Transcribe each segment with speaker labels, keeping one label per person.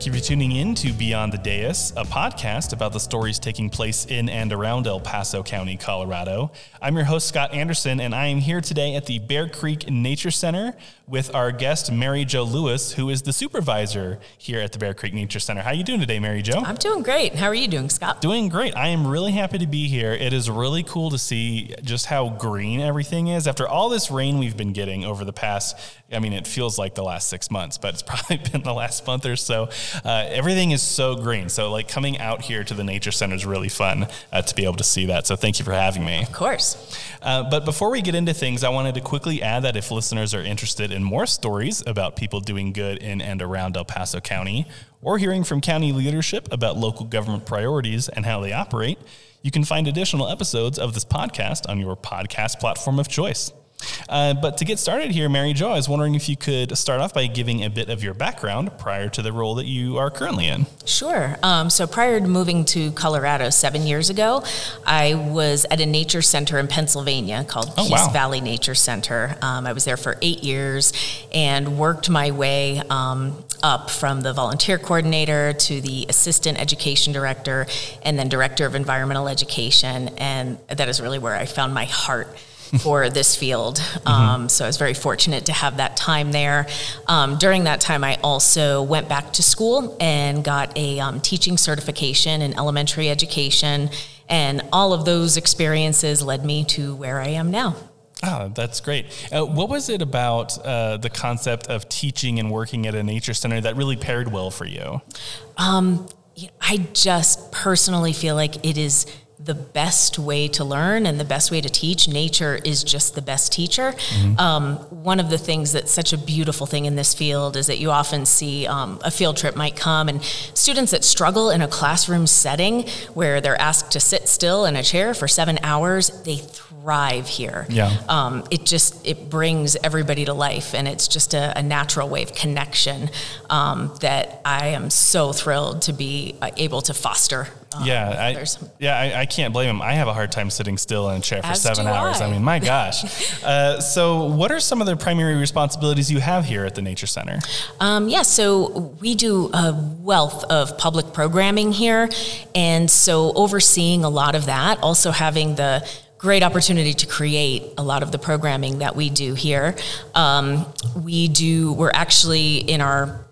Speaker 1: Thank you for tuning in to Beyond the Dais, a podcast about the stories taking place in and around El Paso County, Colorado. I'm your host, Scott Anderson, and I am here today at the Bear Creek Nature Center with our guest, Mary Jo Lewis, who is the supervisor here at the Bear Creek Nature Center. How are you doing today, Mary Jo?
Speaker 2: I'm doing great. How are you doing, Scott?
Speaker 1: Doing great. I am really happy to be here. It is really cool to see just how green everything is. After all this rain we've been getting over the past, I mean, it feels like the last six months, but it's probably been the last month or so. Uh, everything is so green. So, like, coming out here to the Nature Center is really fun uh, to be able to see that. So, thank you for having me.
Speaker 2: Of course.
Speaker 1: Uh, but before we get into things, I wanted to quickly add that if listeners are interested in more stories about people doing good in and around El Paso County, or hearing from county leadership about local government priorities and how they operate, you can find additional episodes of this podcast on your podcast platform of choice. Uh, but to get started here, Mary Jo, I was wondering if you could start off by giving a bit of your background prior to the role that you are currently in.
Speaker 2: Sure. Um, so prior to moving to Colorado seven years ago, I was at a nature center in Pennsylvania called oh, Peace wow. Valley Nature Center. Um, I was there for eight years and worked my way um, up from the volunteer coordinator to the assistant education director and then director of environmental education. And that is really where I found my heart for this field. Mm-hmm. Um, so I was very fortunate to have that time there. Um, during that time, I also went back to school and got a um, teaching certification in elementary education. And all of those experiences led me to where I am now.
Speaker 1: Oh, that's great. Uh, what was it about uh, the concept of teaching and working at a nature center that really paired well for you?
Speaker 2: Um, I just personally feel like it is the best way to learn and the best way to teach. Nature is just the best teacher. Mm-hmm. Um, one of the things that's such a beautiful thing in this field is that you often see um, a field trip might come and students that struggle in a classroom setting where they're asked to sit still in a chair for seven hours, they thrive here.
Speaker 1: Yeah.
Speaker 2: Um, it just it brings everybody to life, and it's just a, a natural way of connection um, that I am so thrilled to be uh, able to foster
Speaker 1: um, yeah, I, yeah, I, I, can't blame him. I have a hard time sitting still in a chair for As seven hours. I. I. mean, my gosh. uh, so, what are some of the primary responsibilities you have here at the Nature Center?
Speaker 2: Um, yeah, so we do a wealth of public programming here, and so overseeing a lot of that, also having the great opportunity to create a lot of the programming that we do here. Um, we do, we're actually in our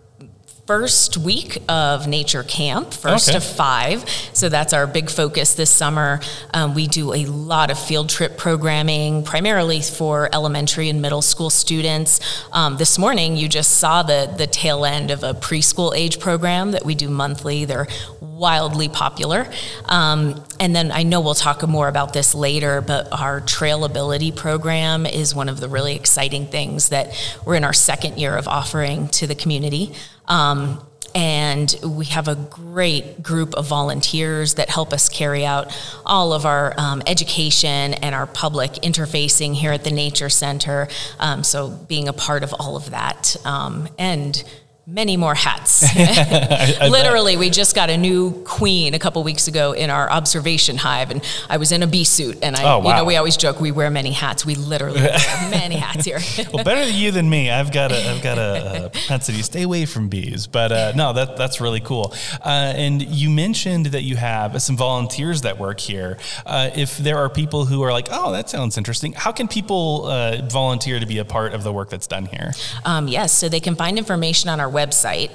Speaker 2: first week of nature camp, first okay. of five. So that's our big focus this summer. Um, we do a lot of field trip programming, primarily for elementary and middle school students. Um, this morning, you just saw the the tail end of a preschool age program that we do monthly. They're wildly popular. Um, and then I know we'll talk more about this later, but our trailability program is one of the really exciting things that we're in our second year of offering to the community. Um, and we have a great group of volunteers that help us carry out all of our um, education and our public interfacing here at the Nature Center. Um, so, being a part of all of that. Um, and many more hats. Literally, we just got a new queen a couple weeks ago in our observation hive, and I was in a bee suit. And I, oh, wow. you know, we always joke we wear many hats. We literally wear many hats here.
Speaker 1: well, better you than me. I've got a, I've got a, a propensity stay away from bees, but uh, no, that that's really cool. Uh, and you mentioned that you have some volunteers that work here. Uh, if there are people who are like, oh, that sounds interesting, how can people uh, volunteer to be a part of the work that's done here?
Speaker 2: Um, yes, so they can find information on our website,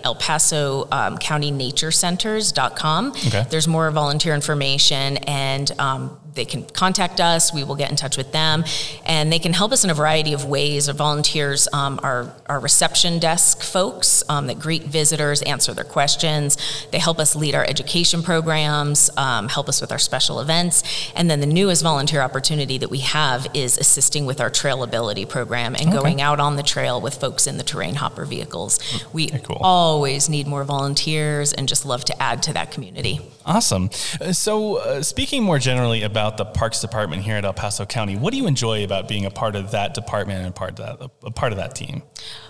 Speaker 2: El Paso um, County Nature Centers.com. Okay. There's more volunteer information and um, they can contact us. We will get in touch with them, and they can help us in a variety of ways. Our volunteers um, are our reception desk folks um, that greet visitors, answer their questions. They help us lead our education programs, um, help us with our special events, and then the newest volunteer opportunity that we have is assisting with our trailability program and okay. going out on the trail with folks in the terrain hopper vehicles. We cool. always need more volunteers, and just love to add to that community.
Speaker 1: Awesome. Uh, so, uh, speaking more generally about about the Parks Department here at El Paso County. What do you enjoy about being a part of that department and part of that, a part of that team?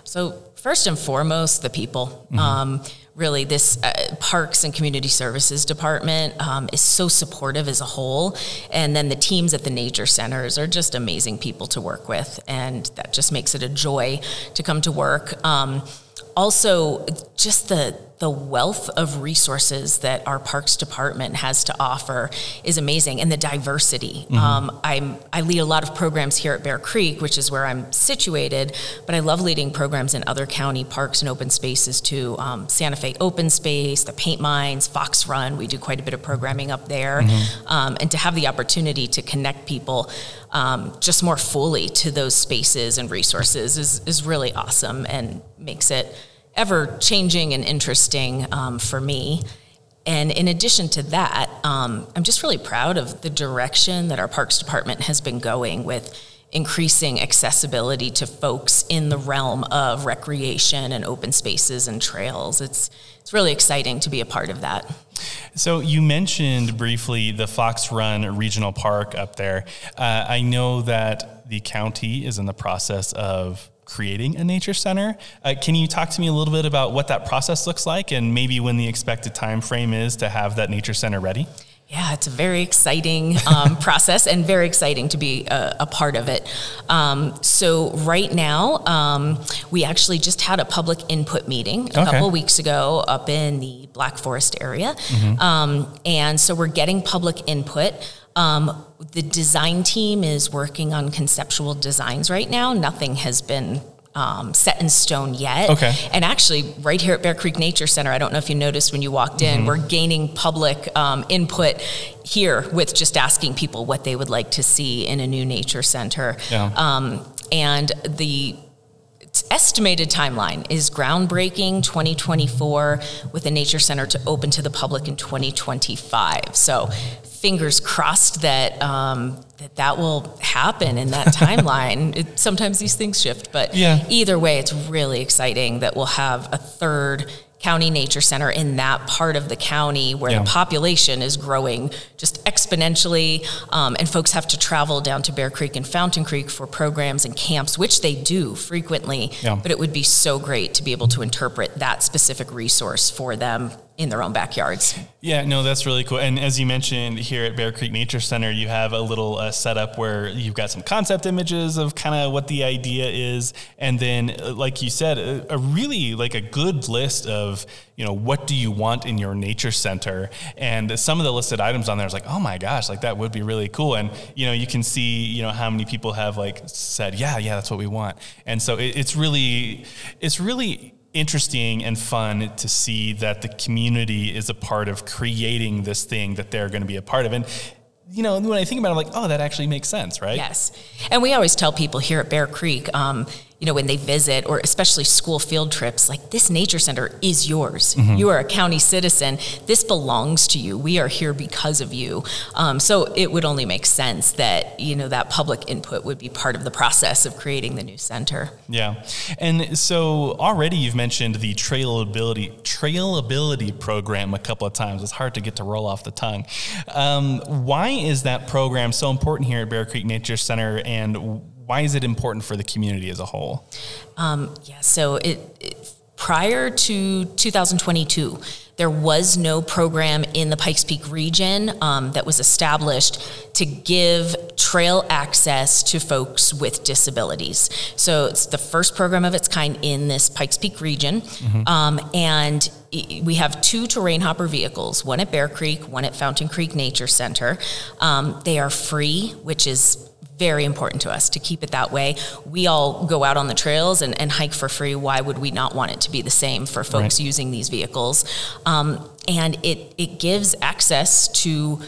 Speaker 2: So first and foremost, the people. Mm-hmm. Um, really, this uh, Parks and Community Services Department um, is so supportive as a whole, and then the teams at the nature centers are just amazing people to work with, and that just makes it a joy to come to work. Um, also, just the the wealth of resources that our parks department has to offer is amazing, and the diversity. Mm-hmm. Um, I'm, I lead a lot of programs here at Bear Creek, which is where I'm situated, but I love leading programs in other county parks and open spaces too. Um, Santa Fe Open Space, the Paint Mines, Fox Run, we do quite a bit of programming up there. Mm-hmm. Um, and to have the opportunity to connect people um, just more fully to those spaces and resources is, is really awesome and makes it ever changing and interesting um, for me. And in addition to that, um, I'm just really proud of the direction that our Parks Department has been going with increasing accessibility to folks in the realm of recreation and open spaces and trails. It's it's really exciting to be a part of that.
Speaker 1: So you mentioned briefly the Fox Run Regional Park up there. Uh, I know that the county is in the process of creating a nature center. Uh, can you talk to me a little bit about what that process looks like and maybe when the expected time frame is to have that nature center ready?
Speaker 2: Yeah, it's a very exciting um, process and very exciting to be a, a part of it. Um, so, right now, um, we actually just had a public input meeting a okay. couple weeks ago up in the Black Forest area. Mm-hmm. Um, and so, we're getting public input. Um, the design team is working on conceptual designs right now. Nothing has been um, set in stone yet.
Speaker 1: Okay.
Speaker 2: And actually, right here at Bear Creek Nature Center, I don't know if you noticed when you walked in, mm-hmm. we're gaining public um, input here with just asking people what they would like to see in a new nature center. Yeah. Um, and the estimated timeline is groundbreaking 2024 with a nature center to open to the public in 2025 so fingers crossed that um, that that will happen in that timeline. it, sometimes these things shift, but yeah. either way, it's really exciting that we'll have a third county nature center in that part of the county where yeah. the population is growing just exponentially um, and folks have to travel down to bear creek and fountain creek for programs and camps which they do frequently yeah. but it would be so great to be able to interpret that specific resource for them in their own backyards.
Speaker 1: Yeah, no, that's really cool. And as you mentioned here at Bear Creek Nature Center, you have a little uh, setup where you've got some concept images of kind of what the idea is, and then, uh, like you said, a, a, really like a good list of you know what do you want in your nature center, and some of the listed items on there is like, oh my gosh, like that would be really cool, and you know you can see you know how many people have like said, yeah, yeah, that's what we want, and so it, it's really, it's really interesting and fun to see that the community is a part of creating this thing that they're going to be a part of. And you know, when I think about it, I'm like, oh, that actually makes sense, right?
Speaker 2: Yes. And we always tell people here at Bear Creek, um, you know, when they visit or especially school field trips, like this nature center is yours. Mm-hmm. You are a county citizen. This belongs to you. We are here because of you. Um, so it would only make sense that, you know, that public input would be part of the process of creating the new center.
Speaker 1: Yeah. And so already you've mentioned the trailability, trailability program a couple of times. It's hard to get to roll off the tongue. Um, why is that program so important here at Bear Creek Nature Center and why is it important for the community as a whole?
Speaker 2: Um, yeah, so it, it, prior to 2022, there was no program in the Pikes Peak region um, that was established to give trail access to folks with disabilities. So it's the first program of its kind in this Pikes Peak region. Mm-hmm. Um, and we have two terrain hopper vehicles, one at Bear Creek, one at Fountain Creek Nature Center. Um, they are free, which is very important to us to keep it that way. We all go out on the trails and, and hike for free. Why would we not want it to be the same for folks right. using these vehicles? Um, and it, it gives access to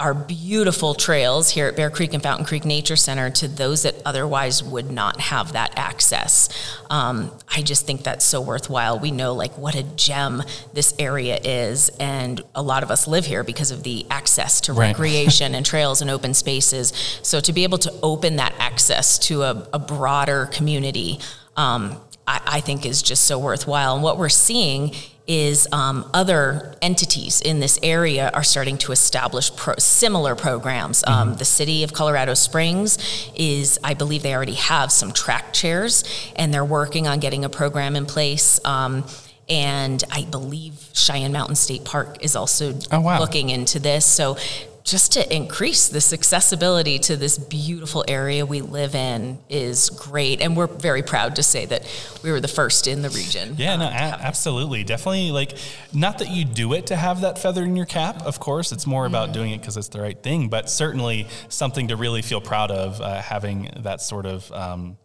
Speaker 2: our beautiful trails here at Bear Creek and Fountain Creek Nature Center to those that otherwise would not have that access. Um, I just think that's so worthwhile. We know like what a gem this area is, and a lot of us live here because of the access to right. recreation and trails and open spaces. So to be able to open that access to a, a broader community. Um, I, I, think is just so worthwhile. And what we're seeing is um, other entities in this area are starting to establish pro- similar programs. Um, mm-hmm. the city of Colorado Springs is, I believe, they already have some track chairs, and they're working on getting a program in place. Um, and I believe Cheyenne Mountain State Park is also oh, wow. looking into this. So just to increase this accessibility to this beautiful area we live in is great. And we're very proud to say that we were the first in the region.
Speaker 1: Yeah, no,
Speaker 2: um,
Speaker 1: a- absolutely. Definitely like not that you do it to have that feather in your cap, of course. It's more about doing it because it's the right thing, but certainly something to really feel proud of uh, having that sort of um,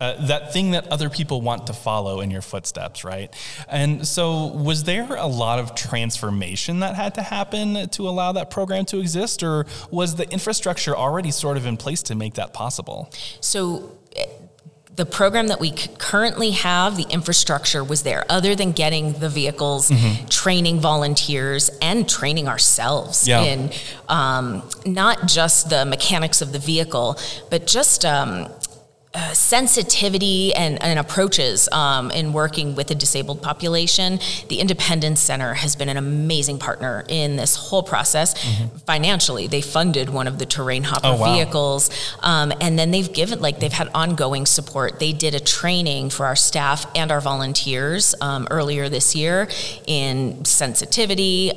Speaker 1: uh, that thing that other people want to follow in your footsteps, right? And so, was there a lot of transformation that had to happen to allow that program to exist, or was the infrastructure already sort of in place to make that possible?
Speaker 2: So eh, the program that we currently have, the infrastructure was there, other than getting the vehicles, training volunteers, and training ourselves
Speaker 1: Yeah.
Speaker 2: in um, not just the mechanics of the vehicle, but just um, uh, sensitivity and, and approaches um, in working with the disabled population. The Independence Center has been an amazing partner in this whole process. Financially, they funded one of the terrain hopper
Speaker 1: Oh, wow.
Speaker 2: vehicles, um, and then they've given like they've had ongoing support. They did a training for our staff and our volunteers um, earlier this year in sensitivity.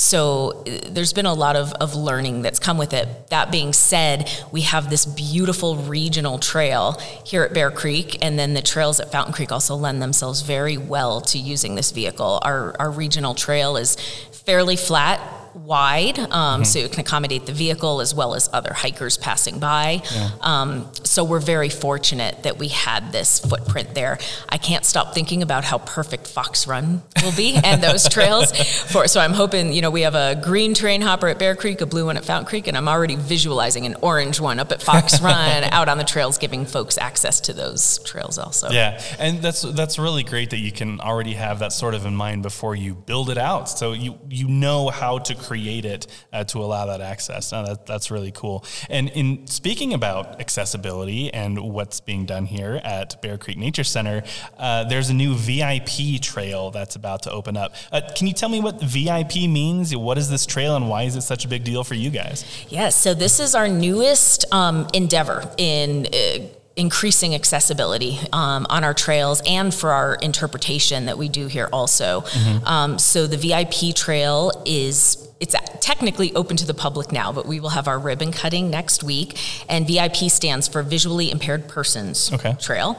Speaker 2: So uh, there's been a lot of, of learning that's come with it. That being said, we have this beautiful regional trail here at Bear Creek, and then the trails at Fountain Creek also lend themselves very well to using this vehicle. Our, our regional trail is fairly flat, wide, um, so it can accommodate the vehicle as well as other hikers passing by. Um, so we're very fortunate that we had this footprint there. I can't stop thinking about how perfect Fox Run will be and those trails. For so I'm hoping you know we have a green terrain hopper at Bear Creek, a blue one at Fountain Creek, and I'm already visualizing an orange one up at Fox Run out on the trails, giving folks access to those trails also.
Speaker 1: Yeah, and that's that's really great that you can already have that sort of in mind before you build it out. So you you know how to create it uh, to allow that access. Now that that's really cool. And in speaking about accessibility and what's being done here at Bear Creek Nature Center, uh, there's a new VIP trail that's about to open up. Uh, can you tell me what VIP means? What is this trail, and why is it such a big deal for you guys?
Speaker 2: Yes, so this is our newest um, endeavor in uh, increasing accessibility um, on our trails and for our interpretation that we do here also. Um, so the VIP trail is it's technically open to the public now, but we will have our ribbon cutting next week. And VIP stands for Visually Impaired Persons
Speaker 1: Okay.
Speaker 2: Trail.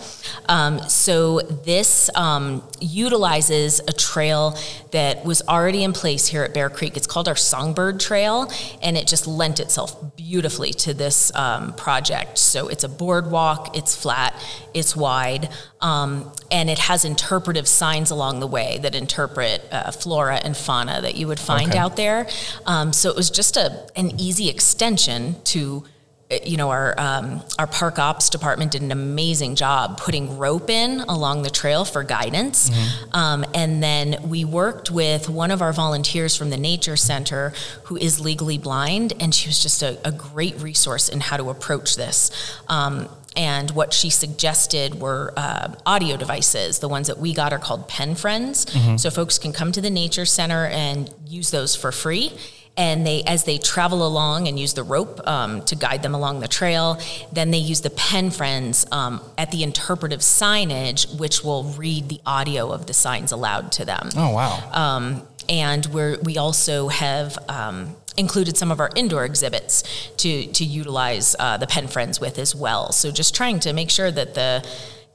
Speaker 2: Um, so this um, utilizes a trail that was already in place here at Bear Creek. It's called our Songbird Trail, and it just lent itself beautifully to this um, project. So it's a boardwalk, it's flat, it's wide, um, and it has interpretive signs along the way that interpret uh, flora and fauna that you would find
Speaker 1: Okay.
Speaker 2: out there. Um, so it was just a an easy extension to uh, you know our um, our park ops department did an amazing job putting rope in along the trail for guidance. Um, and then we worked with one of our volunteers from the nature center who is legally blind and she was just a, a great resource in how to approach this. Um, and what she suggested were uh, audio devices. The ones that we got are called Pen Friends. So folks can come to the Nature Center and use those for free. And they, as they travel along and use the rope um, to guide them along the trail, then they use the Pen Friends um, at the interpretive signage, which will read the audio of the signs aloud to them.
Speaker 1: Oh wow!
Speaker 2: Um, and we're, we also have um, included some of our indoor exhibits to, to utilize uh, the Pen Friends with as well. So just trying to make sure that the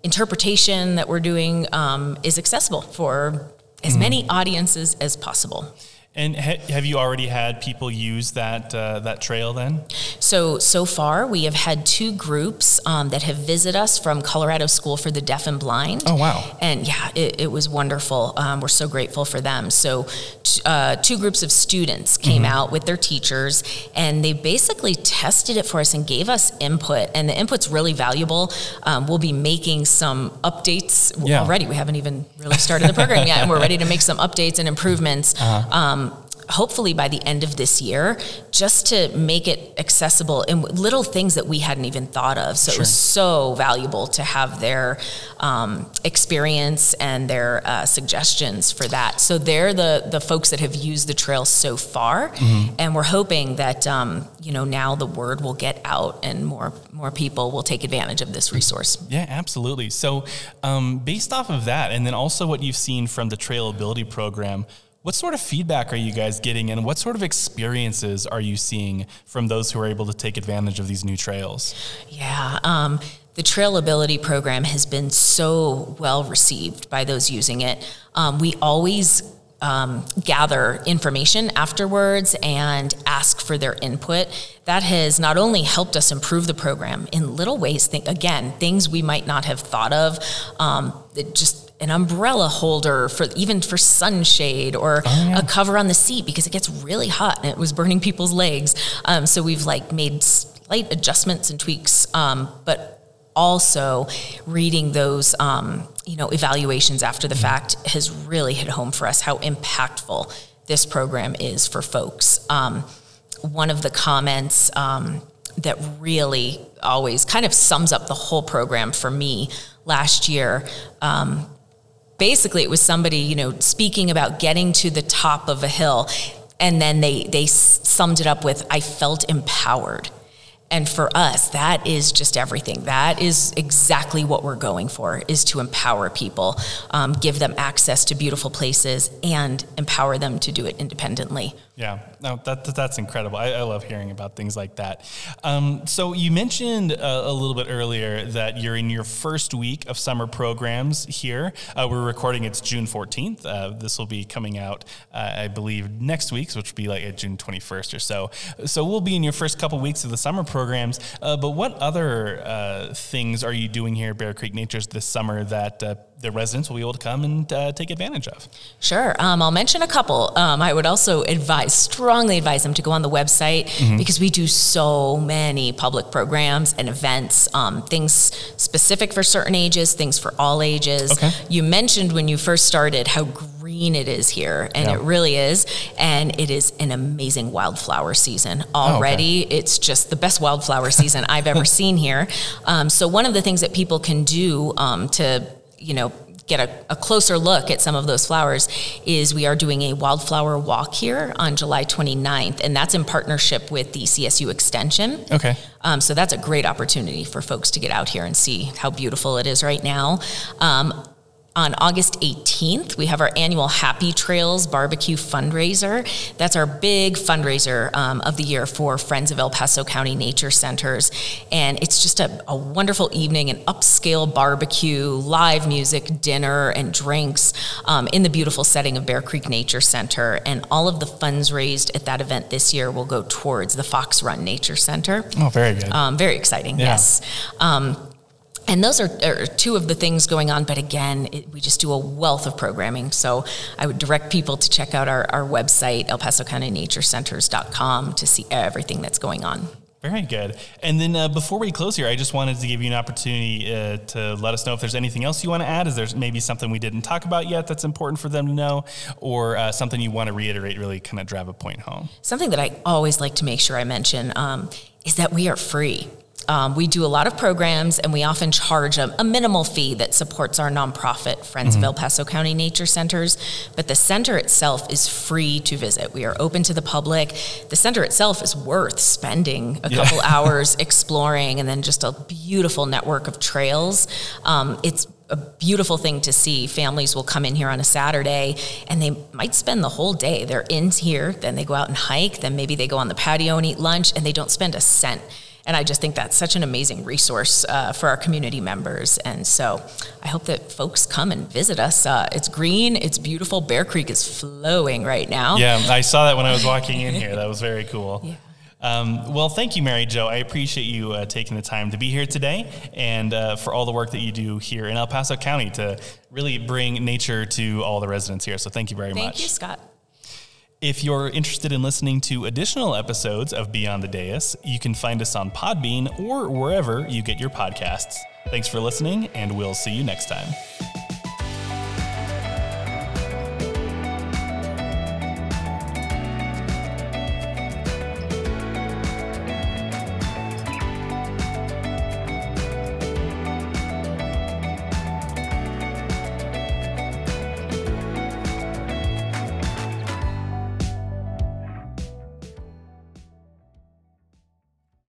Speaker 2: interpretation that we're doing um, is accessible for as many audiences as possible.
Speaker 1: And ha- have you already had people use that uh, that trail then?
Speaker 2: So, so far, we have had two groups um, that have visited us from Colorado School for the Deaf and Blind.
Speaker 1: Oh, wow.
Speaker 2: And yeah, it, it was wonderful. Um, we're so grateful for them. So, t- uh, two groups of students came
Speaker 1: Mm-hmm.
Speaker 2: out with their teachers, and they basically tested it for us and gave us input. And the input's really valuable. Um, we'll be making some updates
Speaker 1: Yeah.
Speaker 2: already. We haven't even really started the program yet, and we're ready to make some updates and improvements.
Speaker 1: Uh-huh.
Speaker 2: Hopefully by the end of this year, just to make it accessible and little things that we hadn't even thought of. So it was so valuable to have their um, experience and their uh, suggestions for that. So they're the the folks that have used the trail so far, and we're hoping that um, you know now the word will get out and more more people will take advantage of this resource.
Speaker 1: Yeah, absolutely. So, um, based off of that, and then also what you've seen from the Trail Ability Program, What sort of feedback are you guys getting, and what sort of experiences are you seeing from those who are able to take advantage of these new trails?
Speaker 2: Yeah. Um, the Trailability program has been so well received by those using it. Um, we always um, gather information afterwards and ask for their input. That has not only helped us improve the program in little ways, think, again, things we might not have thought of, um, just an umbrella holder for even for sunshade or oh, yeah. a cover on the seat because it gets really hot and it was burning people's legs. Um, so we've like made slight adjustments and tweaks, um, but also reading those um, you know evaluations after the fact has really hit home for us how impactful this program is for folks. Um, one of the comments um, that really always kind of sums up the whole program for me last year um, basically it was somebody you know speaking about getting to the top of a hill and then they they summed it up with i felt empowered and for us that is just everything that is exactly what we're going for is to empower people um, give them access to beautiful places and empower them to do it independently
Speaker 1: yeah, no, that, that's incredible. I, I, love hearing about things like that. Um, so you mentioned uh, a little bit earlier that you're in your first week of summer programs here. Uh, we're recording it's June 14th. Uh, this will be coming out, uh, I believe, next week, which will be like at June 21st or so. So we'll be in your first couple weeks of the summer programs. Uh, but what other uh, things are you doing here at Bear Creek Natures this summer that the residents will be able to come and uh, take advantage of.
Speaker 2: Sure. Um, I'll mention a couple. Um, I would also advise, strongly advise them to go on the website mm-hmm. because we do so many public programs and events, um, things specific for certain ages, things for all ages. Okay. You mentioned when you first started how green it is here, and yeah. it really is. And it is an amazing wildflower season already. Oh, okay. It's just the best wildflower season I've ever seen here. Um, so, one of the things that people can do um, to you know, get a, a, closer look at some of those flowers is we are doing a wildflower walk here on July 29th, and that's in partnership with the CSU Extension.
Speaker 1: Okay.
Speaker 2: Um, so that's a great opportunity for folks to get out here and see how beautiful it is right now. Um, on August 18th, we have our annual Happy Trails Barbecue fundraiser. That's our big fundraiser um, of the year for Friends of El Paso County Nature Centers. And it's just a, a, wonderful evening, an upscale barbecue, live music, dinner, and drinks um, in the beautiful setting of Bear Creek Nature Center. And all of the funds raised at that event this year will go towards the Fox Run Nature Center.
Speaker 1: Oh, very good.
Speaker 2: Um, very exciting, yeah. yes. And those are, are, two of the things going on. But again, it, we just do a wealth of programming. So I would direct people to check out our, our website, El Paso County Nature Centers.com, to see everything that's going on.
Speaker 1: Very good. And then uh, before we close here, I just wanted to give you an opportunity uh, to let us know if there's anything else you want to add. Is there maybe something we didn't talk about yet that's important for them to know, or uh, something you want to reiterate, really kind of drive a point home?
Speaker 2: Something that I always like to make sure I mention um, is that we are free. Um, we do a lot of programs and we often charge a, a minimal fee that supports our nonprofit, Friends mm-hmm. of El Paso County Nature Centers. But the center itself is free to visit. We are open to the public. The center itself is worth spending a yeah. couple hours exploring and then just a beautiful network of trails. Um, it's a beautiful thing to see. Families will come in here on a Saturday and they might spend the whole day. They're in here, then they go out and hike, then maybe they go on the patio and eat lunch, and they don't spend a cent. And I just think that's such an amazing resource uh, for our community members. And so I hope that folks come and visit us. Uh, it's green, it's beautiful. Bear Creek is flowing right now.
Speaker 1: Yeah, I saw that when I was walking in here. That was very cool. Yeah. Um, well, thank you, Mary Jo. I appreciate you uh, taking the time to be here today and uh, for all the work that you do here in El Paso County to really bring nature to all the residents here. So thank you very
Speaker 2: thank
Speaker 1: much.
Speaker 2: Thank you, Scott.
Speaker 1: If you're interested in listening to additional episodes of Beyond the Dais, you can find us on Podbean or wherever you get your podcasts. Thanks for listening, and we'll see you next time.